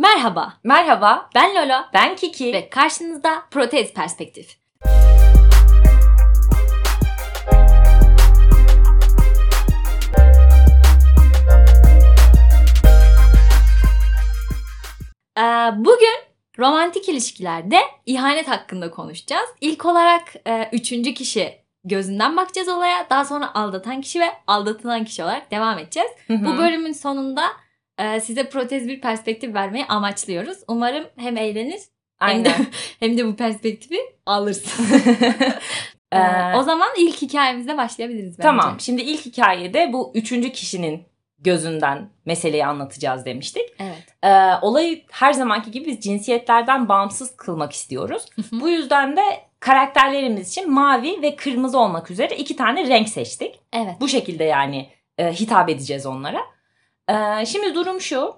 Merhaba, Merhaba, ben Lolo ben Kiki. ve karşınızda Protez Perspektif. Ee, Bugün romantik ilişkilerde ihanet hakkında konuşacağız. İlk olarak e, üçüncü kişi gözünden bakacağız olaya. Daha sonra aldatan kişi ve aldatılan kişi olarak devam edeceğiz. Bu bölümün sonunda size protez bir perspektif vermeyi amaçlıyoruz. Umarım hem eğlenir hem de, Aynen. hem de bu perspektifi alırsın. Ee, Ee, o zaman ilk hikayemizle başlayabiliriz bence. tamam, şimdi ilk hikayede bu üçüncü kişinin gözünden meseleyi anlatacağız demiştik. Evet. Ee, olayı her zamanki gibi biz cinsiyetlerden bağımsız kılmak istiyoruz. Bu yüzden de karakterlerimiz için mavi ve kırmızı olmak üzere iki tane renk seçtik. evet. Bu şekilde yani e, hitap edeceğiz onlara. Ee, şimdi durum şu.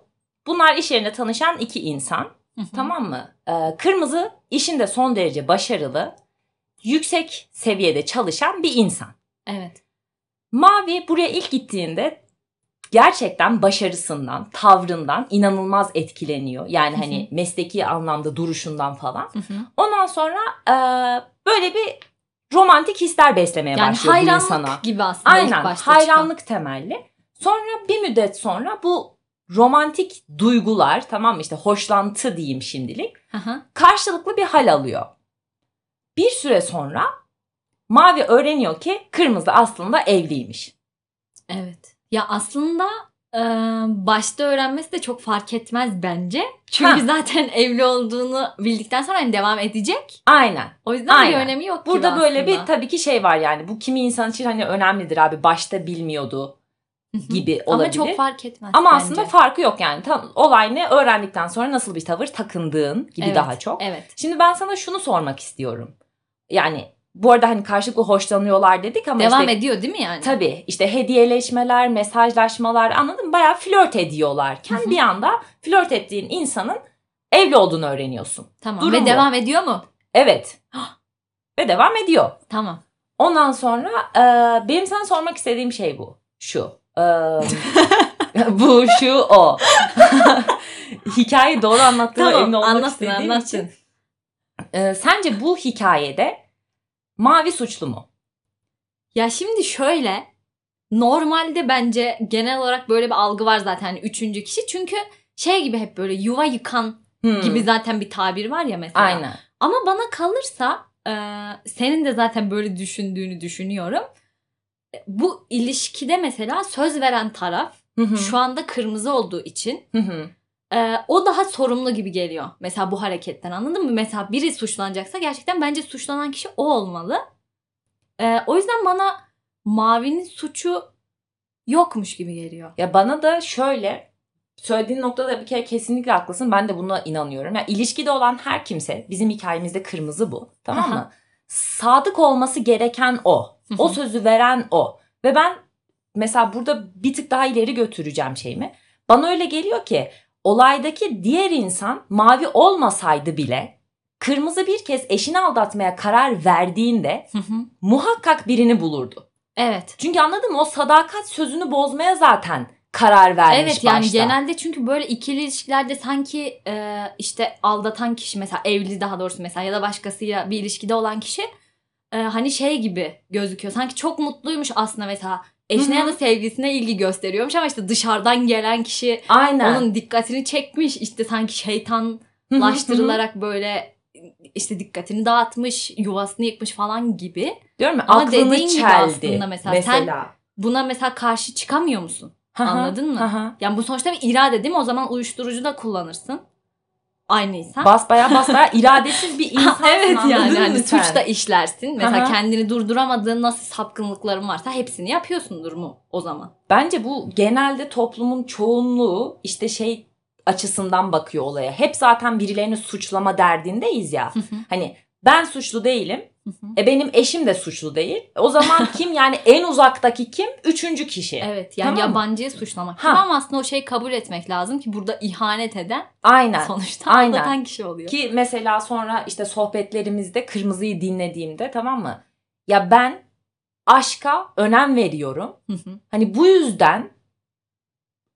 Bunlar iş yerinde tanışan iki insan. Tamam mı? Ee, kırmızı işinde son derece başarılı, yüksek seviyede çalışan bir insan. Evet. Mavi buraya ilk gittiğinde gerçekten başarısından, tavrından inanılmaz etkileniyor. Yani hani mesleki anlamda duruşundan falan. Ondan sonra e, böyle bir romantik hisler beslemeye Yani başlıyor bu hayranlık insana. gibi aslında ilk Aynen başta hayranlık temelli. Sonra bir müddet sonra bu romantik duygular tamam mı işte hoşlantı diyeyim şimdilik hı. karşılıklı bir hal alıyor. Bir süre sonra Mavi öğreniyor ki kırmızı aslında evliymiş. evet. Ya aslında e, başta öğrenmesi de çok fark etmez bence. Çünkü Ha. zaten evli olduğunu bildikten sonra hani devam edecek. Aynen. O yüzden Aynen. bir önemi yok Burada böyle bir aslında. tabii ki şey var yani bu kimi insan için hani önemlidir abi başta bilmiyordu Gibi Ama olabilir. çok fark etmez Ama bence. aslında farkı yok yani. Tam olay ne? Öğrendikten sonra nasıl bir tavır takındığın gibi Evet, daha çok. Evet. Şimdi ben sana şunu sormak istiyorum. Yani bu arada hani karşılıklı hoşlanıyorlar dedik ama Devam işte ediyor değil mi yani? tabii işte hediyeleşmeler, mesajlaşmalar anladın mı? Bayağı flört ediyorlarken Hı hı. bir anda flört ettiğin insanın evli olduğunu öğreniyorsun. Tamam. Durum Ve bu. devam ediyor mu? Evet. Ve devam ediyor. Tamam. Ondan sonra e, benim sana sormak istediğim şey bu. Şu. Bu, şu, o. Hikayeyi doğru anlattığıma emin olmak anlatın istediğim anlatın. için. E, sence bu hikayede mavi suçlu mu? Ya şimdi şöyle normalde bence genel olarak böyle bir algı var zaten hani üçüncü kişi. Çünkü şey gibi hep böyle yuva yıkan Hmm, gibi zaten bir tabir var ya mesela. Aynen. Ama bana kalırsa e, senin de zaten böyle düşündüğünü düşünüyorum. E, Bu ilişkide mesela söz veren taraf Hı hı, şu anda kırmızı olduğu için hı hı. e, o daha sorumlu gibi geliyor. Mesela bu hareketten anladın mı? Mesela biri suçlanacaksa gerçekten bence suçlanan kişi o olmalı. E, o yüzden bana Mavi'nin suçu yokmuş gibi geliyor. Ya bana da şöyle söylediğin noktada bir kere kesinlikle haklısın. Ben de buna inanıyorum. Ya ilişkide olan her kimse bizim hikayemizde kırmızı bu. Tamam Aha. Sadık olması gereken o. O sözü veren o. Ve ben mesela burada bir tık daha ileri götüreceğim şeyimi. Bana öyle geliyor ki olaydaki diğer insan mavi olmasaydı bile kırmızı bir kez eşini aldatmaya karar verdiğinde Hı hı. muhakkak birini bulurdu. evet. Çünkü anladın mı? O sadakat sözünü bozmaya zaten karar vermiş Evet yani başta. genelde çünkü böyle ikili ilişkilerde sanki e, işte aldatan kişi mesela evli daha doğrusu mesela ya da başkasıyla bir ilişkide olan kişi e, hani şey gibi gözüküyor. Sanki çok mutluymuş aslında mesela eşine ya da sevgilisine ilgi gösteriyormuş ama işte dışarıdan gelen kişi Aynen. onun dikkatini çekmiş. işte sanki şeytanlaştırılarak böyle işte dikkatini dağıtmış, yuvasını yıkmış falan gibi. Diyorum ya Ama aklını gibi çeldi. aslında mesela sen- Buna mesela karşı çıkamıyor musun? Anladın mı? Yani bu sonuçta bir irade değil mi? O zaman uyuşturucu da kullanırsın. Aynıysa. Basbaya basbaya iradesiz bir insansın evet yani hani suç da işlersin. Mesela Aha. kendini durduramadığın nasıl sapkınlıkların varsa hepsini yapıyorsundur mu o zaman? Bence bu genelde toplumun çoğunluğu işte şey açısından bakıyor olaya. Hep zaten birilerini suçlama derdindeyiz ya. Hani ben suçlu değilim. E benim eşim de suçlu değil. O zaman kim yani en uzaktaki kim? Üçüncü kişi. evet yani Tamam mı? yabancıyı suçlamak. Ha. Ama aslında o şeyi kabul etmek lazım ki burada ihanet eden Aynen. sonuçta Aynen. aldatan kişi oluyor. Ki mesela sonra işte sohbetlerimizde kırmızıyı dinlediğimde tamam mı? Ya ben aşka önem veriyorum. Hı hı. Hani bu yüzden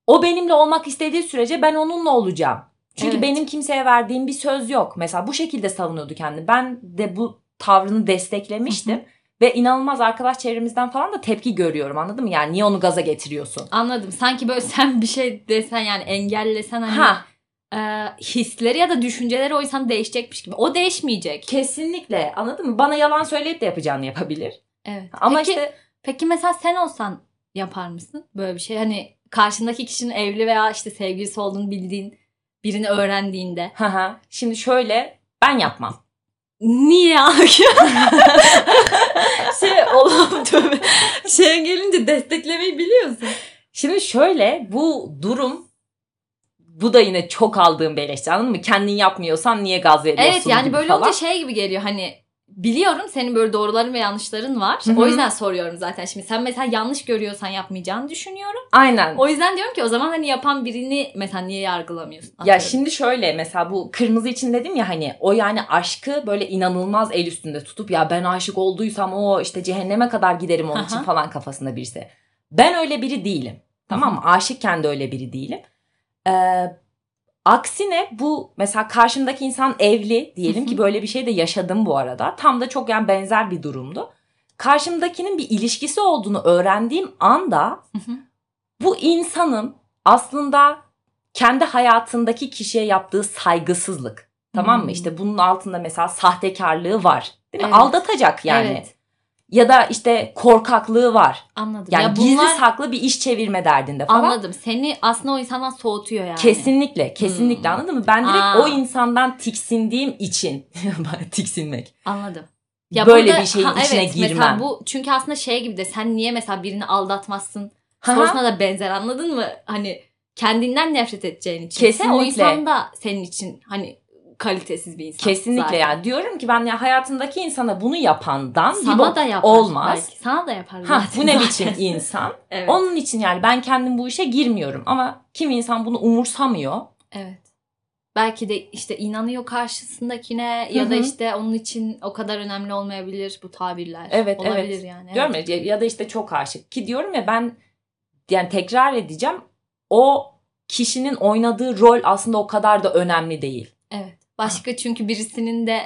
o benimle olmak istediği sürece ben onunla olacağım Çünkü Evet. benim kimseye verdiğim bir söz yok. Mesela bu şekilde savunuyordu kendini. Ben de bu tavrını desteklemiştim. Ve inanılmaz arkadaş çevremizden falan da tepki görüyorum anladın mı? Yani niye onu gaza getiriyorsun? Anladım. Sanki böyle sen bir şey desen yani engellesen hani Ha e, hisleri ya da düşünceleri o insan değişecekmiş gibi. O değişmeyecek. kesinlikle anladın mı? Bana yalan söyleyip de yapacağını yapabilir. Evet. Ama peki, işte peki mesela sen olsan yapar mısın böyle bir şey? Hani karşındaki kişinin evli veya işte sevgilisi olduğunu bildiğin birini öğrendiğinde. şimdi şöyle ben yapmam. Niye şey oğlum tövbe. Şeye gelince desteklemeyi biliyorsun. Şimdi şöyle bu durum bu da yine çok aldığım bir eleştiri anladın mı? Kendin yapmıyorsan niye gaz veriyorsun Evet yani böyle falan. olunca şey gibi geliyor hani biliyorum senin böyle doğruların ve yanlışların var. Hı hı. O yüzden soruyorum zaten. Şimdi sen mesela yanlış görüyorsan yapmayacağını düşünüyorum. Aynen. O yüzden diyorum ki o zaman hani yapan birini mesela niye yargılamıyorsun? Ya Atıyorum. şimdi şöyle mesela bu kırmızı için dedim ya hani o yani aşkı böyle inanılmaz el üstünde tutup ya ben aşık olduysam o işte cehenneme kadar giderim onun için Aha. falan kafasında birisi. Ben öyle biri değilim. Tamam mı? Aşıkken de öyle biri değilim. Ee, aksine bu mesela karşımdaki insan evli diyelim ki böyle bir şey de yaşadım bu arada. Tam da çok yani benzer bir durumdu. Karşımdakinin bir ilişkisi olduğunu öğrendiğim anda bu insanın aslında kendi hayatındaki kişiye yaptığı saygısızlık. Tamam mı? Hmm. İşte bunun altında mesela sahtekarlığı var. Değil mi? Evet. Aldatacak yani. Evet. Ya da işte korkaklığı var. Anladım. Yani ya gizli bunlar saklı bir iş çevirme derdinde falan. anladım. Seni aslında o insandan soğutuyor yani. Kesinlikle, kesinlikle Hmm. anladın mı? Ben direkt Aa. o insandan tiksindiğim için tiksinmek. Anladım. Böyle burada- bir şeyin içine evet, girmem. Mesela bu çünkü aslında şey gibi de sen niye mesela birini aldatmazsın Haha. sorusuna da benzer anladın mı? Hani kendinden nefret edeceğin için. O Kesinlikle. insan da senin için hani kalitesiz bir insan. Kesinlikle zaten. yani diyorum ki ben ya hayatındaki insana bunu yapandan bir Sana bok da yapar. olmaz. Belki. Sana da yapar Ha, bu ne biçim insan? Evet. Onun için yani ben kendim bu işe girmiyorum ama kim insan bunu umursamıyor. Evet. Belki de işte inanıyor karşısındakine ya da işte onun için o kadar önemli olmayabilir bu tabirler. Evet, Olabilir evet. yani. Diyorum ya, ya da işte çok aşık ki diyorum ya ben yani tekrar edeceğim o kişinin oynadığı rol aslında o kadar da önemli değil. Evet. Başka çünkü birisinin de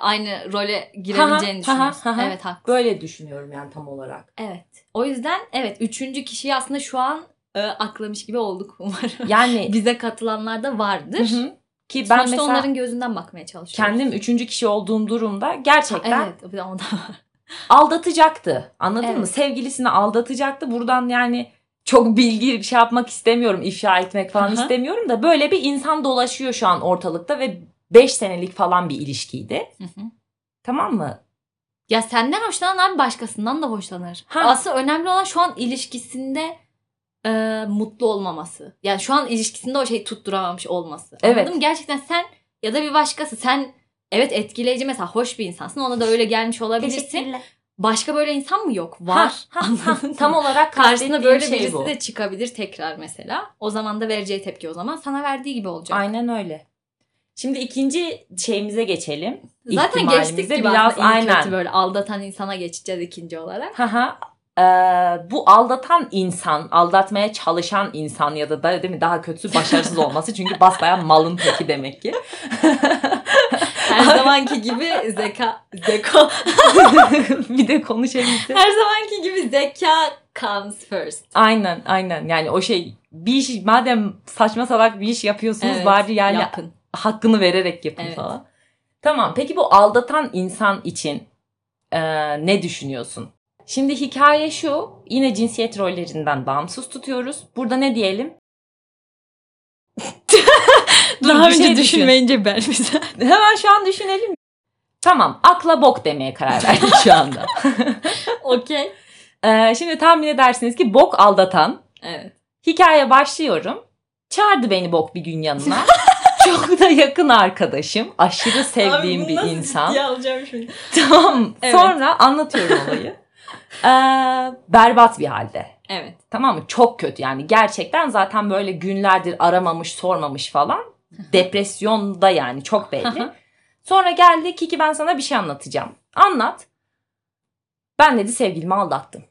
aynı role girebileceğini Ha ha, ha düşünüyorsun. ha. Evet haklısın. Böyle düşünüyorum yani tam olarak. Evet. O yüzden evet üçüncü kişiyi aslında şu an e, aklamış gibi olduk umarım. Yani Bize katılanlar da vardır. Hı hı. ki ben Sonuçta mesela onların gözünden bakmaya çalışıyoruz. kendim üçüncü kişi olduğum durumda gerçekten Evet. Bir de ondan aldatacaktı. Anladın mı? Evet. Sevgilisini aldatacaktı. Buradan yani çok bilgi şey yapmak istemiyorum. ifşa etmek falan Aha. istemiyorum da böyle bir insan dolaşıyor şu an ortalıkta ve 5 senelik falan bir ilişkiydi. Hı hı. Tamam mı? Ya senden hoşlanan abi başkasından da hoşlanır. Ha. Aslında önemli olan şu an ilişkisinde e, mutlu olmaması. Yani şu an ilişkisinde o şeyi tutturamamış olması. Evet. Anladın mı? Gerçekten sen ya da bir başkası sen evet etkileyici mesela hoş bir insansın. Ona da öyle gelmiş olabilirsin. Başka böyle insan mı yok? Var. Ha, ha, ha. Tam olarak Karşısına böyle şey birisi bu. de çıkabilir tekrar mesela. O zaman da vereceği tepki o zaman sana verdiği gibi olacak. Aynen öyle. Şimdi ikinci şeyimize geçelim. Zaten geçtik gibi biraz aynen. kötü böyle aldatan insana geçeceğiz ikinci olarak. Haha. Ee, bu aldatan insan, aldatmaya çalışan insan ya da da değil mi daha kötüsü başarısız olması çünkü basbayağı malın teki demek ki. Her zamanki gibi zeka, zeka. bir de konuşabilse. Her zamanki gibi zeka comes first. Aynen aynen yani o şey bir iş madem saçma salak bir iş yapıyorsunuz Evet, bari yani yapın. Hakkını vererek yapın Evet. falan. Tamam peki bu aldatan insan için e, ne düşünüyorsun? Şimdi hikaye şu yine cinsiyet rollerinden bağımsız tutuyoruz. Burada ne diyelim? Dur, Daha şey önce düşün. düşünmeyince ben mesela. Hemen şu an düşünelim. Tamam akla bok demeye karar verdik şu anda. Okey. E, şimdi tahmin edersiniz ki bok aldatan. Evet. Hikaye başlıyorum. Çağırdı beni bok bir gün yanına. Çok da yakın arkadaşım. Aşırı sevdiğim bir insan. alacağım şimdi. Tamam. Evet. Sonra anlatıyorum olayı. Ee, berbat bir halde. Evet. Tamam mı? Çok kötü yani. Gerçekten zaten böyle günlerdir aramamış, sormamış falan. Depresyonda yani çok belli. Sonra geldi Kiki ben sana bir şey anlatacağım. Anlat. Ben dedi sevgilimi aldattım.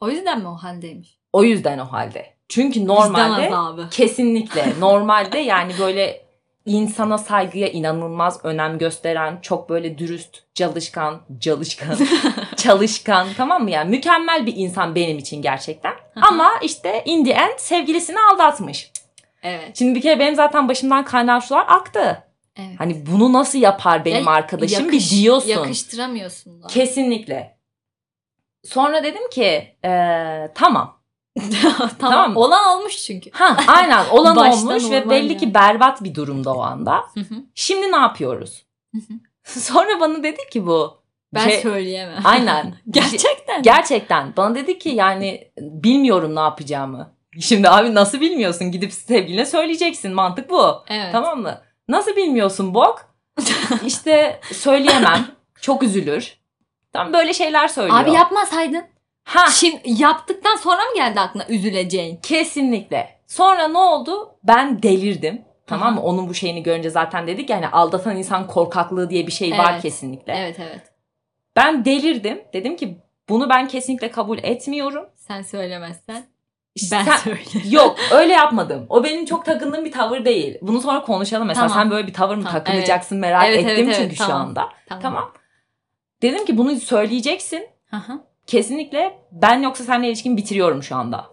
O yüzden mi o haldeymiş? O yüzden o halde. Çünkü normalde kesinlikle normalde yani böyle insana saygıya inanılmaz önem gösteren, çok böyle dürüst, çalışkan, çalışkan, çalışkan tamam mı? Yani mükemmel bir insan benim için gerçekten. Ama işte in the end sevgilisini aldatmış. Evet. Şimdi bir kere benim zaten başımdan kaynar sular aktı. evet. Hani bunu nasıl yapar benim Ya, arkadaşım yakış- bir diyorsun. Yakıştıramıyorsun da. Kesinlikle. Sonra dedim ki eee, tamam. tamam. Tamam. Olan olmuş çünkü. Ha aynen olan olmuş ve belli yani. ki berbat bir durumda o anda. Hı hı. Şimdi ne yapıyoruz? Hı hı. Sonra bana dedi ki bu. ben şey- söyleyemem. Aynen. Gerçekten. Gerçekten. Bana dedi ki yani bilmiyorum ne yapacağımı. Şimdi abi nasıl bilmiyorsun? Gidip sevgiline söyleyeceksin. Mantık bu. evet. Tamam mı? Nasıl bilmiyorsun bok? İşte söyleyemem. Çok üzülür. Tam böyle şeyler söylüyor. Abi yapmasaydın. Ha Şimdi yaptıktan sonra mı geldi aklına üzüleceğin? kesinlikle. Sonra ne oldu? Ben delirdim. Tamam mı? Onun bu şeyini görünce zaten dedik yani aldatan insan korkaklığı diye bir şey var Evet. kesinlikle. Evet evet. Ben delirdim. Dedim ki bunu ben kesinlikle kabul etmiyorum. Sen söylemezsen ben sen- söylerim. Yok öyle yapmadım. O benim çok takındığım bir tavır değil. Bunu sonra konuşalım. Mesela Tamam. sen böyle bir tavır mı Tamam, takınacaksın merak Evet, ettim evet, evet, çünkü şu tamam. anda. Tamam. Tamam. Dedim ki bunu söyleyeceksin. Hı hı. Kesinlikle ben yoksa seninle ilişkimi bitiriyorum şu anda.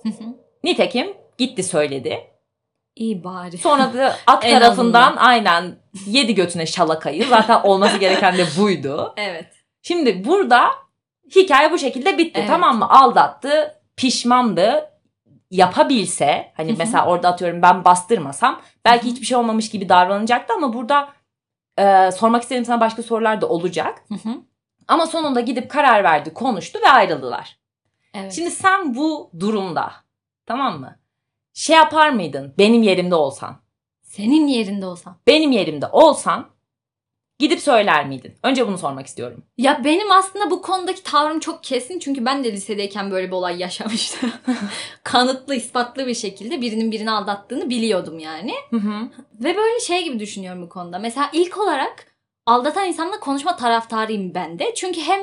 Nitekim gitti söyledi. İyi bari. Sonra da at tarafından aynen yedi götüne şalakayı. Zaten olması gereken de buydu. Evet. Şimdi burada hikaye bu şekilde bitti. Evet. Tamam mı? Aldattı, pişmandı. Yapabilse hani mesela orada atıyorum ben bastırmasam belki hiçbir şey olmamış gibi davranacaktı ama burada e, sormak istediğim sana başka sorular da olacak. Hı hı. Ama sonunda gidip karar verdi, konuştu ve ayrıldılar. Evet. Şimdi sen bu durumda tamam mı? Şey yapar mıydın benim yerimde olsan? senin yerinde olsam. Benim yerimde olsan gidip söyler miydin? Önce bunu sormak istiyorum. Ya benim aslında bu konudaki tavrım çok kesin. Çünkü ben de lisedeyken böyle bir olay yaşamıştım. Kanıtlı, ispatlı bir şekilde birinin birini aldattığını biliyordum yani. Hı hı. Ve böyle şey gibi düşünüyorum bu konuda. Mesela ilk olarak aldatan insanla konuşma taraftarıyım ben de. Çünkü hem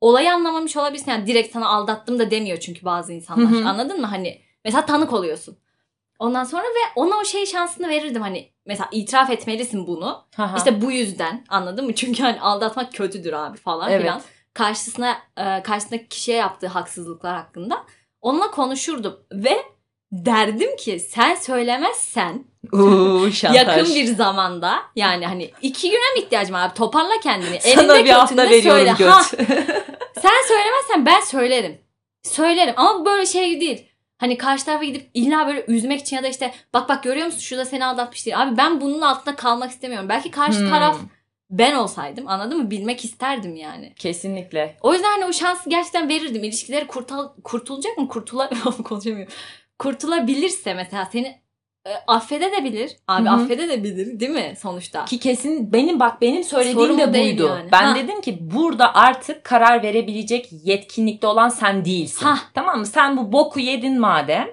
olayı anlamamış olabilirsin. Yani direkt sana aldattım da demiyor çünkü bazı insanlar. Hı hı. Anladın mı? Hani mesela tanık oluyorsun. Ondan sonra ve ona o şey şansını verirdim hani mesela itiraf etmelisin bunu. Aha. İşte bu yüzden anladın mı? Çünkü hani aldatmak kötüdür abi falan Evet. filan. Karşısına e, karşısındaki kişiye yaptığı haksızlıklar hakkında onunla konuşurdum ve derdim ki sen söylemezsen Uuu şantaj. yakın bir zamanda yani hani iki güne mi ihtiyacım var abi toparla kendini. Sana Elinde bir hafta veriyorum söyle. göt. Ha, sen söylemezsen ben söylerim. Söylerim ama böyle şey değil. Hani karşı tarafa gidip illa böyle üzmek için ya da işte bak bak görüyor musun şurada seni aldatmış değil. Abi ben bunun altında kalmak istemiyorum. Belki karşı Hmm. taraf ben olsaydım anladın mı? Bilmek isterdim yani. Kesinlikle. O yüzden hani o şansı gerçekten verirdim. İlişkileri kurtul kurtulacak mı? Kurtula konuşamıyorum. Kurtulabilirse mesela seni e, affedebilir. Abi Hı hı. affedebilir değil mi sonuçta? Ki kesin benim bak benim söylediğim Soru de buydu. yani. Ben Ha. dedim ki burada artık karar verebilecek yetkinlikte olan sen değilsin. Hah. Tamam mı? Sen bu boku yedin madem.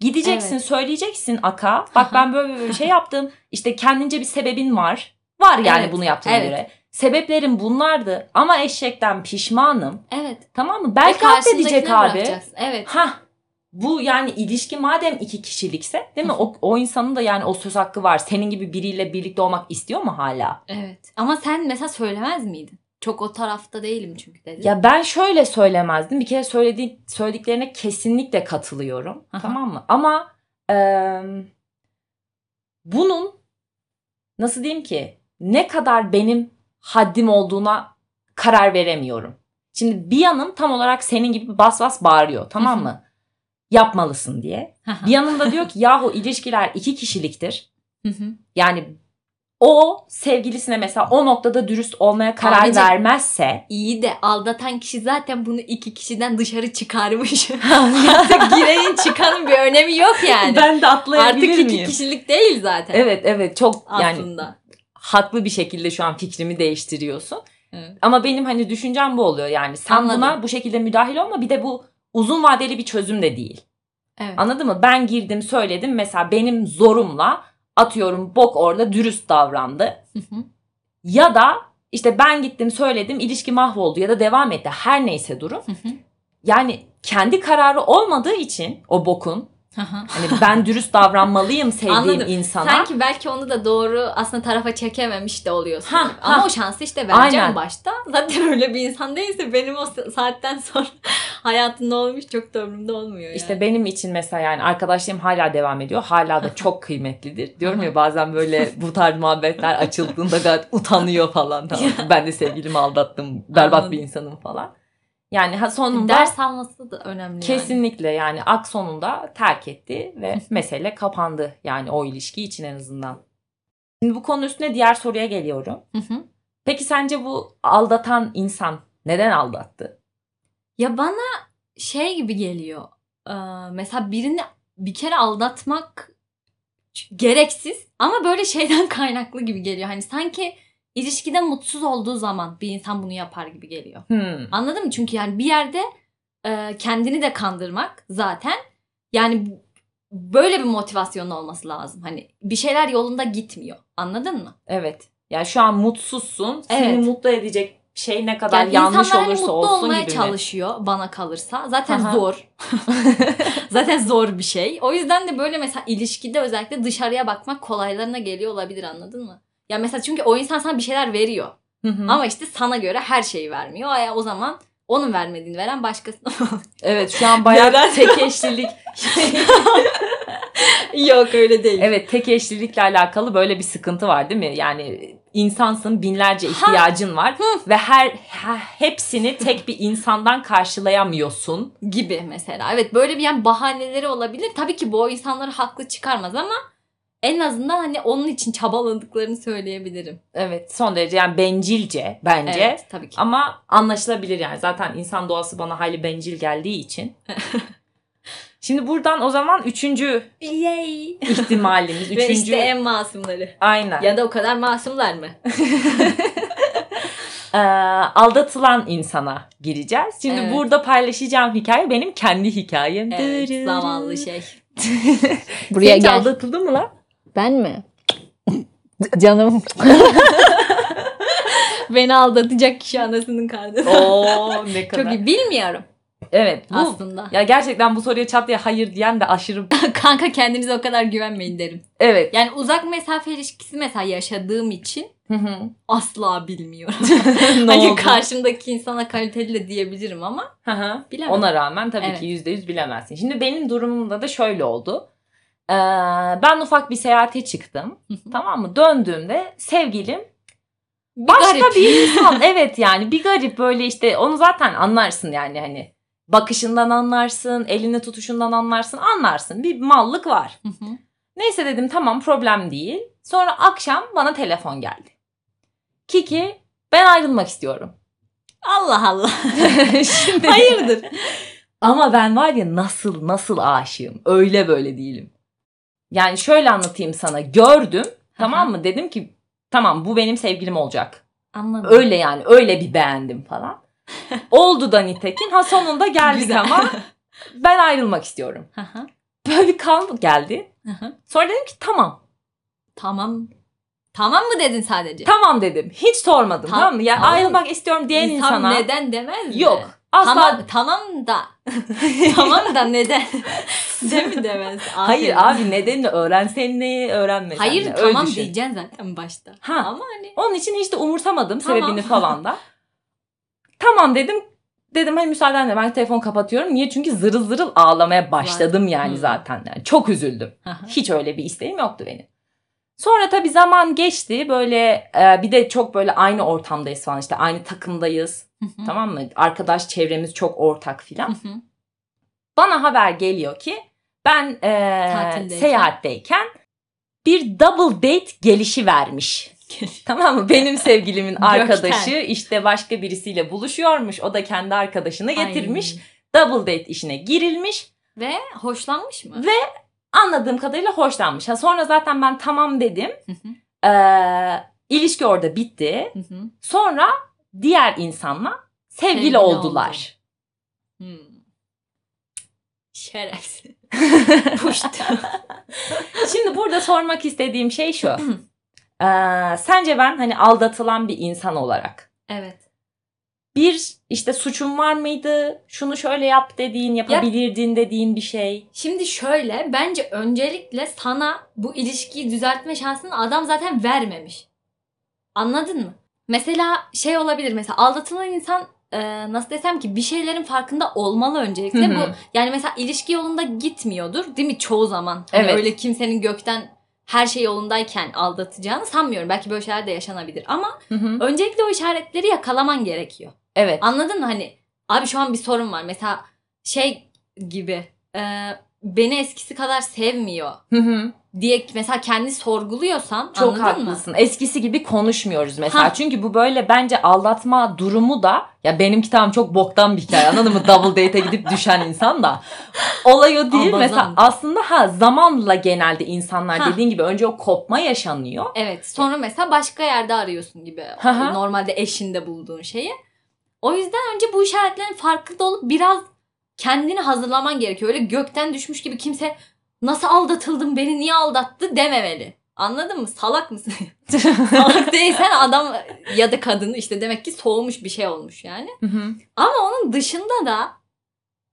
Gideceksin Evet. söyleyeceksin Aka. Bak ben böyle böyle bir şey yaptım. İşte kendince bir sebebin var. Var yani Evet, bunu yaptığına evet. göre. Sebeplerim bunlardı ama eşekten pişmanım. Evet. Tamam mı? Belki affedecek karşındakine abi. bırakacaksın. Evet. Ha bu yani ilişki madem iki kişilikse değil mi? O, o insanın da yani o söz hakkı var. Senin gibi biriyle birlikte olmak istiyor mu hala? Evet. Ama sen mesela söylemez miydin? Çok o tarafta değilim çünkü dedin. Ya ben şöyle söylemezdim. Bir kere söylediği, söylediklerine kesinlikle katılıyorum. Aha. Tamam mı? Ama eee, bunun nasıl diyeyim ki ne kadar benim haddim olduğuna karar veremiyorum. Şimdi bir yanım tam olarak senin gibi bas bas bağırıyor tamam Hı hı. Yapmalısın diye. Bir yanım da diyor ki yahu ilişkiler iki kişiliktir. Yani o sevgilisine mesela o noktada dürüst olmaya karar Abicim, vermezse İyi de aldatan kişi zaten bunu iki kişiden dışarı çıkarmış. Artık girenin çıkanın bir önemi yok yani. ben de atlayabilir Artık iki miyim? kişilik değil zaten. Evet evet çok yani Aslında. haklı bir şekilde şu an fikrimi değiştiriyorsun. Evet. Ama benim hani düşüncem bu oluyor yani. Sen Anladım. buna bu şekilde müdahil olma bir de bu uzun vadeli bir çözüm de değil. Evet. Anladın mı? Ben girdim söyledim mesela benim zorumla atıyorum bok orada dürüst davrandı. Hı hı. Ya da işte ben gittim söyledim ilişki mahvoldu ya da devam etti her neyse durum. Hı hı. Yani kendi kararı olmadığı için o bokun Hani ben dürüst davranmalıyım sevdiğim Anladım. insana. Sanki belki onu da doğru aslında tarafa çekememiş de oluyorsun. Ha. Ama ha. o şansı işte vereceğim Aynen. başta. Zaten öyle bir insan değilse benim o sa- saatten sonra hayatında olmuş çok da umurumda olmuyor yani. İşte benim için mesela yani arkadaşlarım hala devam ediyor. Hala da çok kıymetlidir. Diyorum ya bazen böyle bu tarz muhabbetler açıldığında gayet utanıyor falan. Tamam. ben de sevgilimi aldattım. Berbat Anladım. bir insanım falan. Yani ha sonunda Ders alması da önemli yani. kesinlikle yani ak sonunda terk etti ve mesele kapandı. Yani o ilişki için en azından. Şimdi bu konu üstüne diğer soruya geliyorum. Hı hı. Peki sence bu aldatan insan neden aldattı? Ya bana şey gibi geliyor. Ee, mesela birini bir kere aldatmak gereksiz ama böyle şeyden kaynaklı gibi geliyor. Hani sanki ilişkide mutsuz olduğu zaman bir insan bunu yapar gibi geliyor. Hmm. Anladın mı? Çünkü yani bir yerde e, kendini de kandırmak zaten yani böyle bir motivasyonun olması lazım. Hani bir şeyler yolunda gitmiyor. Anladın mı? Evet. Yani şu an mutsuzsun. Seni Evet. mutlu edecek şey ne kadar Yani yanlış hani olursa mutlu olsun olmaya gibi mi? çalışıyor bana kalırsa. Zaten Aha. zor. Zaten zor bir şey. O yüzden de böyle mesela ilişkide özellikle dışarıya bakmak kolaylarına geliyor olabilir anladın mı? Ya mesela çünkü o insan sana bir şeyler veriyor. Hı hı. Ama işte sana göre her şeyi vermiyor. Ya o zaman onun vermediğini veren başkasına. Evet şu an bayağı tek eşlilik. Yok öyle değil. evet tek eşlilikle alakalı böyle bir sıkıntı var değil mi? Yani insansın binlerce Ha. ihtiyacın var ve her he- hepsini tek bir insandan karşılayamıyorsun. Gibi mesela. Evet böyle bir yani bahaneleri olabilir. Tabii ki bu o insanları haklı çıkarmaz ama en azından hani onun için çabaladıklarını söyleyebilirim. Evet son derece yani bencilce bence. Evet tabii ki. Ama anlaşılabilir yani. Zaten insan doğası bana hayli bencil geldiği için. Şimdi buradan o zaman üçüncü Yay. ihtimalimiz. Ve Üçüncü... işte en masumları. Aynen. Ya da o kadar masumlar mı? Ee, aldatılan insana gireceğiz. Şimdi Evet. burada paylaşacağım hikaye benim kendi hikayem. Evet zavallı şey. Sen hiç aldatıldın mı lan? Ben mi? Canım. Beni aldatacak kişi anasının karnı. Oo ne kadar. Çok iyi. Bilmiyorum Evet. Bu, aslında. ya gerçekten bu soruya çat diye hayır diyen de aşırı. Kanka kendinize o kadar güvenmeyin derim. Evet. Yani uzak mesafe ilişkisi mesela yaşadığım için Hı hı. asla bilmiyorum. hani oldu? karşımdaki insana kaliteli de diyebilirim ama Hı bilemem. Ona rağmen tabii Evet. ki yüzde yüz bilemezsin. Şimdi benim durumumda da şöyle oldu. Ee, ben ufak bir seyahate çıktım. Tamam mı? Döndüğümde sevgilim Bir başka garip. bir insan. evet yani bir garip böyle işte onu zaten anlarsın yani hani. Bakışından anlarsın, elini tutuşundan anlarsın, anlarsın. Bir mallık var. Neyse dedim tamam problem değil. Sonra akşam bana telefon geldi. Kiki ben ayrılmak istiyorum. Allah Allah. Şimdi Hayırdır? Ama ben var ya nasıl nasıl aşığım. Öyle böyle değilim. Yani şöyle anlatayım sana. Gördüm tamam mı? Dedim ki tamam bu benim sevgilim olacak. Anladım. Öyle yani öyle bir beğendim falan. Oldu da nitekim. Ha sonunda geldik Güzel. ama ben ayrılmak istiyorum. Hı. Böyle bir kan geldi. Hı. Sonra dedim ki tamam. tamam. Tamam mı dedin sadece? Tamam dedim. Hiç sormadım Tam- tamam mı? Yani tamam. ayrılmak istiyorum diyen İnsan insana. neden demez mi? Yok. Asla. Tamam, tamam da. tamam da neden? De mi demez? Hayır abi nedenini öğrensen ne öğrenmesen Hayır ne. Tamam düşün. diyeceksin zaten başta. Ha. Ama hani Onun için hiç de umursamadım Tamam. sebebini falan da. tamam dedim. Dedim hani müsaadenle ben telefon kapatıyorum. Niye? Çünkü zırıl zırıl ağlamaya başladım yani Hı. zaten. Yani çok üzüldüm. Hiç öyle bir isteğim yoktu benim. Sonra tabii zaman geçti. Böyle e, bir de çok böyle aynı ortamdayız falan. işte aynı takımdayız. Hı hı. Tamam mı? Arkadaş çevremiz çok ortak filan. Bana haber geliyor ki ben e, seyahatteyken bir double date gelişi vermiş. Tamam mı? Benim sevgilimin arkadaşı işte başka birisiyle buluşuyormuş. O da kendi arkadaşını getirmiş. Ay. Double date işine girilmiş. Ve hoşlanmış mı? Ve Anladığım kadarıyla hoşlanmış. Ha, sonra zaten ben tamam dedim. Ee, ilişki orada bitti. Hı hı. Sonra diğer insanla sevgili, Sevgili oldular. Hmm. Şerefsiz. Puşt. Şimdi burada sormak istediğim şey şu. Ee, sence ben hani aldatılan bir insan olarak evet. Bir işte suçun var mıydı? Şunu şöyle yap dediğin, yapabilirdin dediğin bir şey. Şimdi şöyle bence öncelikle sana bu ilişkiyi düzeltme şansını adam zaten vermemiş. Anladın mı? Mesela şey olabilir mesela aldatılan insan e, nasıl desem ki bir şeylerin farkında olmalı öncelikle. Bu yani mesela ilişki yolunda gitmiyordur değil mi çoğu zaman? Hani Evet. öyle kimsenin gökten her şey yolundayken aldatacağını sanmıyorum. Belki böyle şeyler de yaşanabilir ama Hı hı. öncelikle o işaretleri yakalaman gerekiyor. Evet. Anladın mı? Hani abi şu an bir sorun var. Mesela şey gibi e, beni eskisi kadar sevmiyor Hı hı. diye mesela kendi sorguluyorsan Çok anladın mı? haklısın. Eskisi gibi konuşmuyoruz mesela. Ha. Çünkü bu böyle bence aldatma durumu da ya benimki tamam çok boktan bir hikaye anladın mı? Double date'e gidip düşen insan da. Olay o değil. Abazan. Mesela aslında ha zamanla genelde insanlar Ha. dediğin gibi önce o kopma yaşanıyor. Evet. Sonra mesela başka yerde arıyorsun gibi. Hı. Normalde eşinde bulduğun şeyi. O yüzden önce bu işaretlerin farkında olup biraz kendini hazırlaman gerekiyor. Öyle gökten düşmüş gibi kimse nasıl aldatıldım beni niye aldattı dememeli. Anladın mı? Salak mısın? Salak değilsen adam ya da kadın işte demek ki soğumuş bir şey olmuş yani. Hı hı. Ama onun dışında da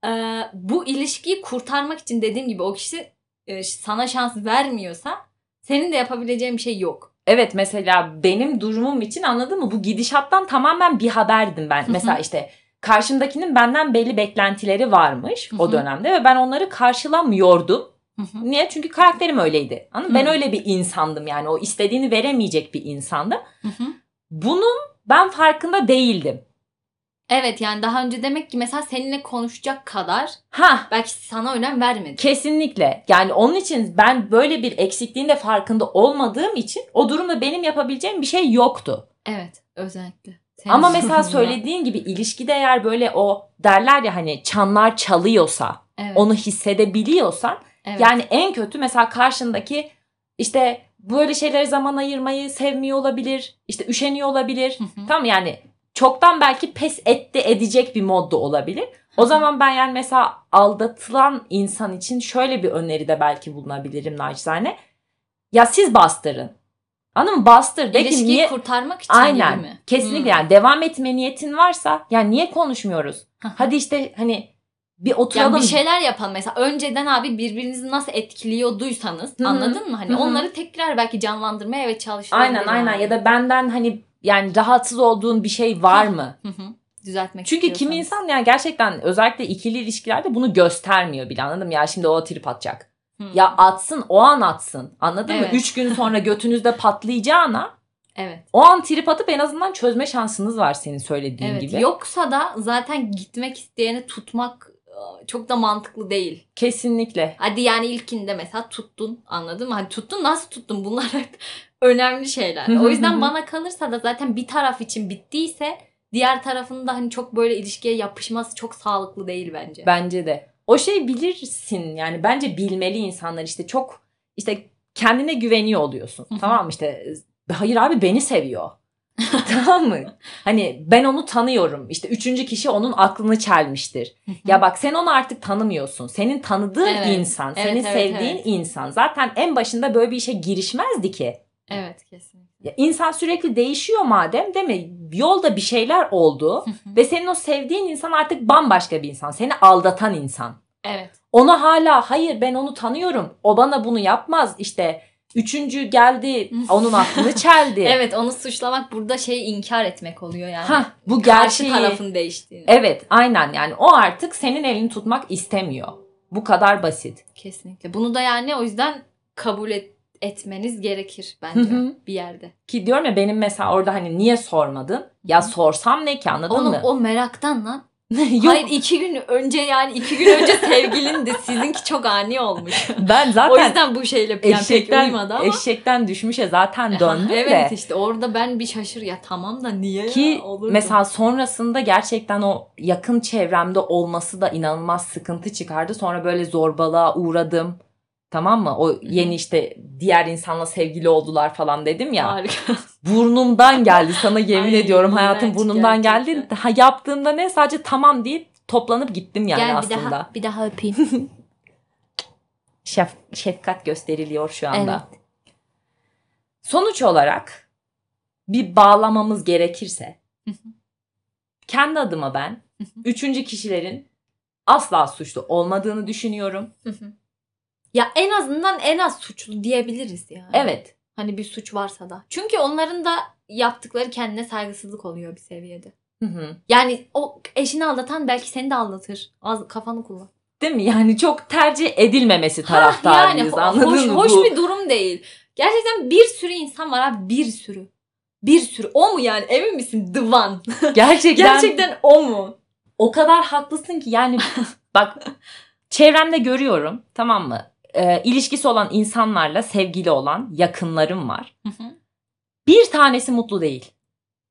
e, bu ilişkiyi kurtarmak için dediğim gibi o kişi e, sana şans vermiyorsa senin de yapabileceğin bir şey yok. Evet mesela benim durumum için anladın mı? Bu gidişattan tamamen bir haberdim ben. Hı hı. Mesela işte karşımdakinin benden belli beklentileri varmış Hı hı. o dönemde ve ben onları karşılamıyordum. Hı hı. Niye? Çünkü karakterim öyleydi. Anladın? Ben öyle bir insandım yani. O istediğini veremeyecek bir insandım. Hı hı. Bunun ben farkında değildim. Evet yani daha önce demek ki mesela seninle konuşacak kadar Ha belki sana önem vermedi. kesinlikle. Yani onun için ben böyle bir eksikliğin de farkında olmadığım için o durumda benim yapabileceğim bir şey yoktu. Evet özellikle. Senin Ama mesela söylediğin gibi ilişkide eğer böyle o derler ya hani çanlar çalıyorsa, evet, onu hissedebiliyorsan evet. yani en kötü mesela karşındaki işte böyle şeylere zaman ayırmayı sevmiyor olabilir, işte üşeniyor olabilir. Hı hı. Tamam yani çoktan belki pes etti edecek bir modda olabilir. O zaman ben yani mesela aldatılan insan için şöyle bir öneride belki bulunabilirim naçizane. Ya siz bastırın. Anladın mı? Bastır. De ki İlişkiyi niye... kurtarmak için Aynen. mi? Kesinlikle Hı. yani devam etme niyetin varsa yani niye konuşmuyoruz? Hadi işte hani bir oturalım. Yani bir şeyler yapalım mesela önceden abi birbirinizi nasıl etkiliyorduysanız Hı hı. anladın mı? Hani Hı hı. onları tekrar belki canlandırmaya evet çalışılabilir. Aynen aynen yani. ya da benden hani yani rahatsız olduğun bir şey var mı? Hı hı. düzeltmek Çünkü kimi insan yani gerçekten özellikle ikili ilişkilerde bunu göstermiyor bile anladın mı? Ya şimdi o trip atacak. Hı. Ya atsın o an atsın anladın mı? Evet. Üç gün sonra götünüzde patlayacağına evet. o an trip atıp en azından çözme şansınız var senin söylediğin Evet. gibi. Yoksa da zaten gitmek isteyeni tutmak çok da mantıklı değil. Kesinlikle. Hadi yani ilkinde mesela tuttun anladın mı? Hadi tuttun nasıl tuttun? Bunlar hep önemli şeyler. O yüzden bana kalırsa da zaten bir taraf için bittiyse diğer tarafın da hani çok böyle ilişkiye yapışması çok sağlıklı değil bence. Bence de. O şey bilirsin yani bence bilmeli insanlar işte çok işte kendine güveniyor oluyorsun. Tamam mı işte hayır abi beni seviyor. tamam mı? Hani ben onu tanıyorum. İşte üçüncü kişi onun aklını çelmiştir. ya bak sen onu artık tanımıyorsun. Senin tanıdığın Evet. insan, Evet, senin evet, sevdiğin evet. insan. Zaten en başında böyle bir işe girişmezdi ki. Evet kesin. Ya insan sürekli değişiyor madem değil mi? Yolda bir şeyler oldu ve senin o sevdiğin insan artık bambaşka bir insan. Seni aldatan insan. evet. Ona hala hayır ben onu tanıyorum. O bana bunu yapmaz. İşte üçüncü geldi onun aklını çeldi. Evet onu suçlamak burada şeyi inkar etmek oluyor yani. Hah, bu Karşı gerçeği. tarafın değiştiğini. Evet aynen yani o artık senin elini tutmak istemiyor. Bu kadar basit. Kesinlikle. Bunu da yani o yüzden kabul et- etmeniz gerekir bence Hı hı. bir yerde. Ki diyorum ya benim mesela orada hani niye sormadın? Ya sorsam ne ki anladın Oğlum mı? o meraktan lan. Yok Hayır iki gün önce yani iki gün önce sevgilindi. Sizinki çok ani olmuş. ben zaten o yüzden bu şeyle yani pek eşekten, uymadı ama. eşekten düşmüşe zaten döndüm de. evet işte orada ben bir şaşır ya tamam da niye Ki ya mesela sonrasında gerçekten o yakın çevremde olması da inanılmaz sıkıntı çıkardı. Sonra böyle zorbalığa uğradım. Tamam mı? O yeni işte diğer insanla sevgili oldular falan dedim ya. Harika. Burnumdan geldi sana yemin Ay, ediyorum hayatım burnumdan geldi. gerçekten. Ha, yaptığımda ne sadece tamam deyip toplanıp gittim yani Gel bir aslında. daha bir daha öpeyim. Şef, şefkat gösteriliyor şu anda. Evet. Sonuç olarak bir bağlamamız gerekirse kendi adıma ben üçüncü kişilerin asla suçlu olmadığını düşünüyorum. Ya en azından en az suçlu diyebiliriz yani. Evet. Hani bir suç varsa da. Çünkü onların da yaptıkları kendine saygısızlık oluyor bir seviyede. Hı hı. Yani o eşini aldatan belki seni de aldatır. Az kafanı kullan. Değil mi? Yani çok tercih edilmemesi Ha, taraftarıyız. ho- anladın hoş, mı? hoş bir durum değil. Gerçekten bir sürü insan var abi bir sürü. Bir sürü. O mu yani? Emin misin? The one. Gerçekten, Gerçekten o mu? o kadar haklısın ki yani bak çevremde görüyorum tamam mı? Ee, ilişkisi olan insanlarla sevgili olan yakınlarım var. Bir tanesi mutlu değil.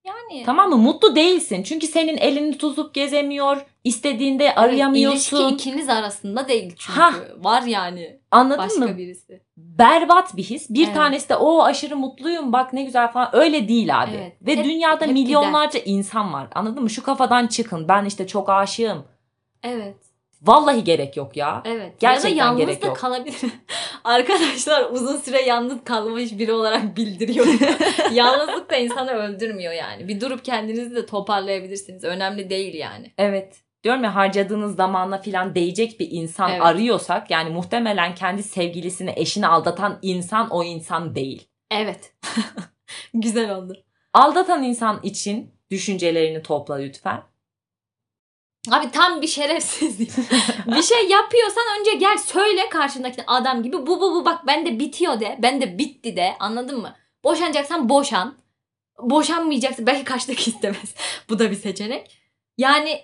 Yani. Tamam mı? Mutlu değilsin. Çünkü senin elini tutup gezemiyor. istediğinde arayamıyorsun. İlişki ikiniz arasında değil çünkü. Hah. Var yani Anladın başka mı? birisi. Berbat bir his. Bir Evet. tanesi de o aşırı mutluyum bak ne güzel falan. Öyle değil abi. Evet. Ve Hep- dünyada hep milyonlarca insan var. Anladın mı? Şu kafadan çıkın. Ben işte çok aşığım. Evet. Vallahi gerek yok ya. Evet. Gerçekten ya da yalnız gerek da yok. kalabilir. Arkadaşlar uzun süre yalnız kalmış biri olarak bildiriyorum. Yalnızlık da insanı öldürmüyor yani. Bir durup kendinizi de toparlayabilirsiniz. Önemli değil yani. Evet. Diyorum ya harcadığınız zamanla filan değecek bir insan Evet. arıyorsak yani muhtemelen kendi sevgilisini eşini aldatan insan o insan değil. Evet. Güzel oldu. Aldatan insan için düşüncelerini topla lütfen. Abi tam bir şerefsizlik. bir şey yapıyorsan önce gel söyle karşındaki adam gibi bu bu bu bak bende bitiyor de. Bende bitti de. Anladın mı? Boşanacaksan boşan. Boşanmayacaksın. Belki karşıdaki istemez. bu da bir seçenek. Yani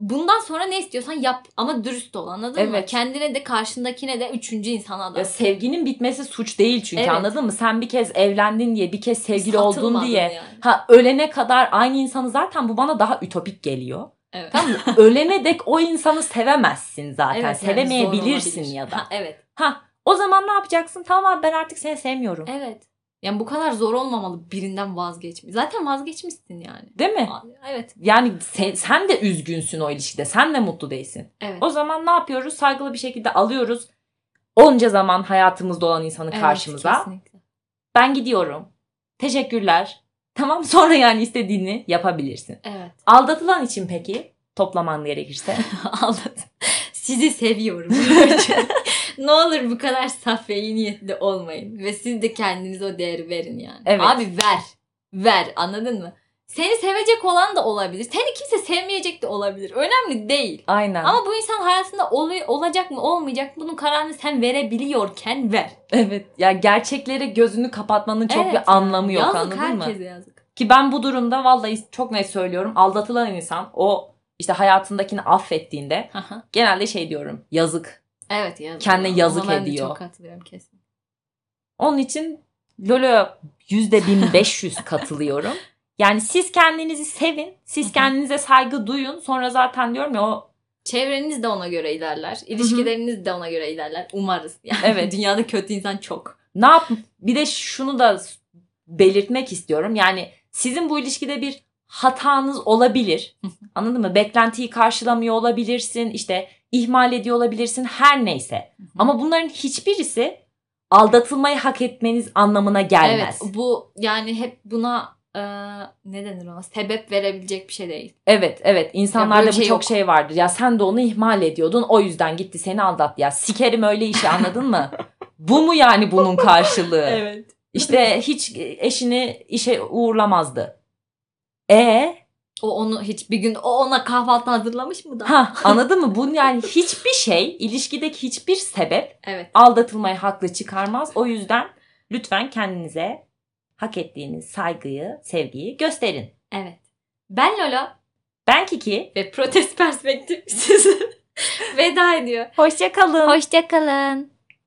bundan sonra ne istiyorsan yap ama dürüst ol anladın mı? Evet. Kendine de karşındakine de üçüncü insana da. Ya sevginin bitmesi suç değil çünkü Evet. anladın mı? Sen bir kez evlendin diye, bir kez sevgili oldun Satılmadın diye. yani. Ha ölene kadar aynı insanı zaten bu bana daha ütopik geliyor. Evet. Tamam mı? ölene dek o insanı sevemezsin zaten. Evet, yani Sevemeyebilirsin zor ya da. Ha, evet. Ha o zaman ne yapacaksın? Tamam abi ben artık seni sevmiyorum. Evet. Yani bu kadar zor olmamalı birinden vazgeçmek. Zaten vazgeçmişsin yani. Değil mi? Evet. Yani sen, sen de üzgünsün o ilişkide. Sen de mutlu değilsin. Evet. O zaman ne yapıyoruz? Saygılı bir şekilde alıyoruz. Onca zaman hayatımızda olan insanı Evet, karşımıza. kesinlikle. Ben gidiyorum. Teşekkürler. Tamam sonra yani istediğini yapabilirsin. Evet. Aldatılan için peki toplaman gerekirse. Aldat. Sizi seviyorum. ne olur bu kadar saf ve iyi niyetli olmayın. Ve siz de kendinize o değeri verin yani. Evet. Abi ver. Ver. Anladın mı? Seni sevecek olan da olabilir. Seni kimse sevmeyecek de olabilir. Önemli değil. Aynen. Ama bu insan hayatında oluyor, olacak mı olmayacak mı bunun kararını sen verebiliyorken ver. Evet ya gerçeklere gözünü kapatmanın çok Evet bir anlamı yok yazık, anladın mı? herkese yazık. Ki ben bu durumda vallahi çok net söylüyorum. Aldatılan insan o işte hayatındakini affettiğinde Aha. genelde şey diyorum. Yazık. evet yazık. Kendine Ona yazık ben de ediyor. çok katılıyorum kesin. Onun için Lolo yüzde 1500 katılıyorum. Yani siz kendinizi sevin. Siz kendinize saygı duyun. Sonra zaten diyorum ya o Çevreniz de ona göre ilerler. İlişkileriniz de ona göre ilerler. Umarız. Yani Evet. Dünyada kötü insan çok. ne yap bir de şunu da belirtmek istiyorum. Yani sizin bu ilişkide bir hatanız olabilir. Anladın mı? Beklentiyi karşılamıyor olabilirsin. işte ihmal ediyor olabilirsin. Her neyse. Ama bunların hiçbirisi aldatılmayı hak etmeniz anlamına gelmez. Evet bu yani hep buna e, ne denir ona sebep verebilecek bir şey değil. Evet evet insanlarda bu şey çok yok. şey vardır. Ya sen de onu ihmal ediyordun o yüzden gitti seni aldattı. Ya sikerim öyle işi anladın mı? Bu mu yani bunun karşılığı? Evet. İşte hiç eşini işe uğurlamazdı. E O onu hiç bir gün o ona kahvaltı hazırlamış mı da? ha anladın mı? Bu yani hiçbir şey ilişkideki hiçbir sebep Evet. aldatılmayı haklı çıkarmaz. O yüzden lütfen kendinize hak ettiğiniz saygıyı, sevgiyi gösterin. Evet. Ben Lolo Ben Kiki. ve protest perspektif sizi veda ediyor. Hoşça kalın. Hoşçakalın.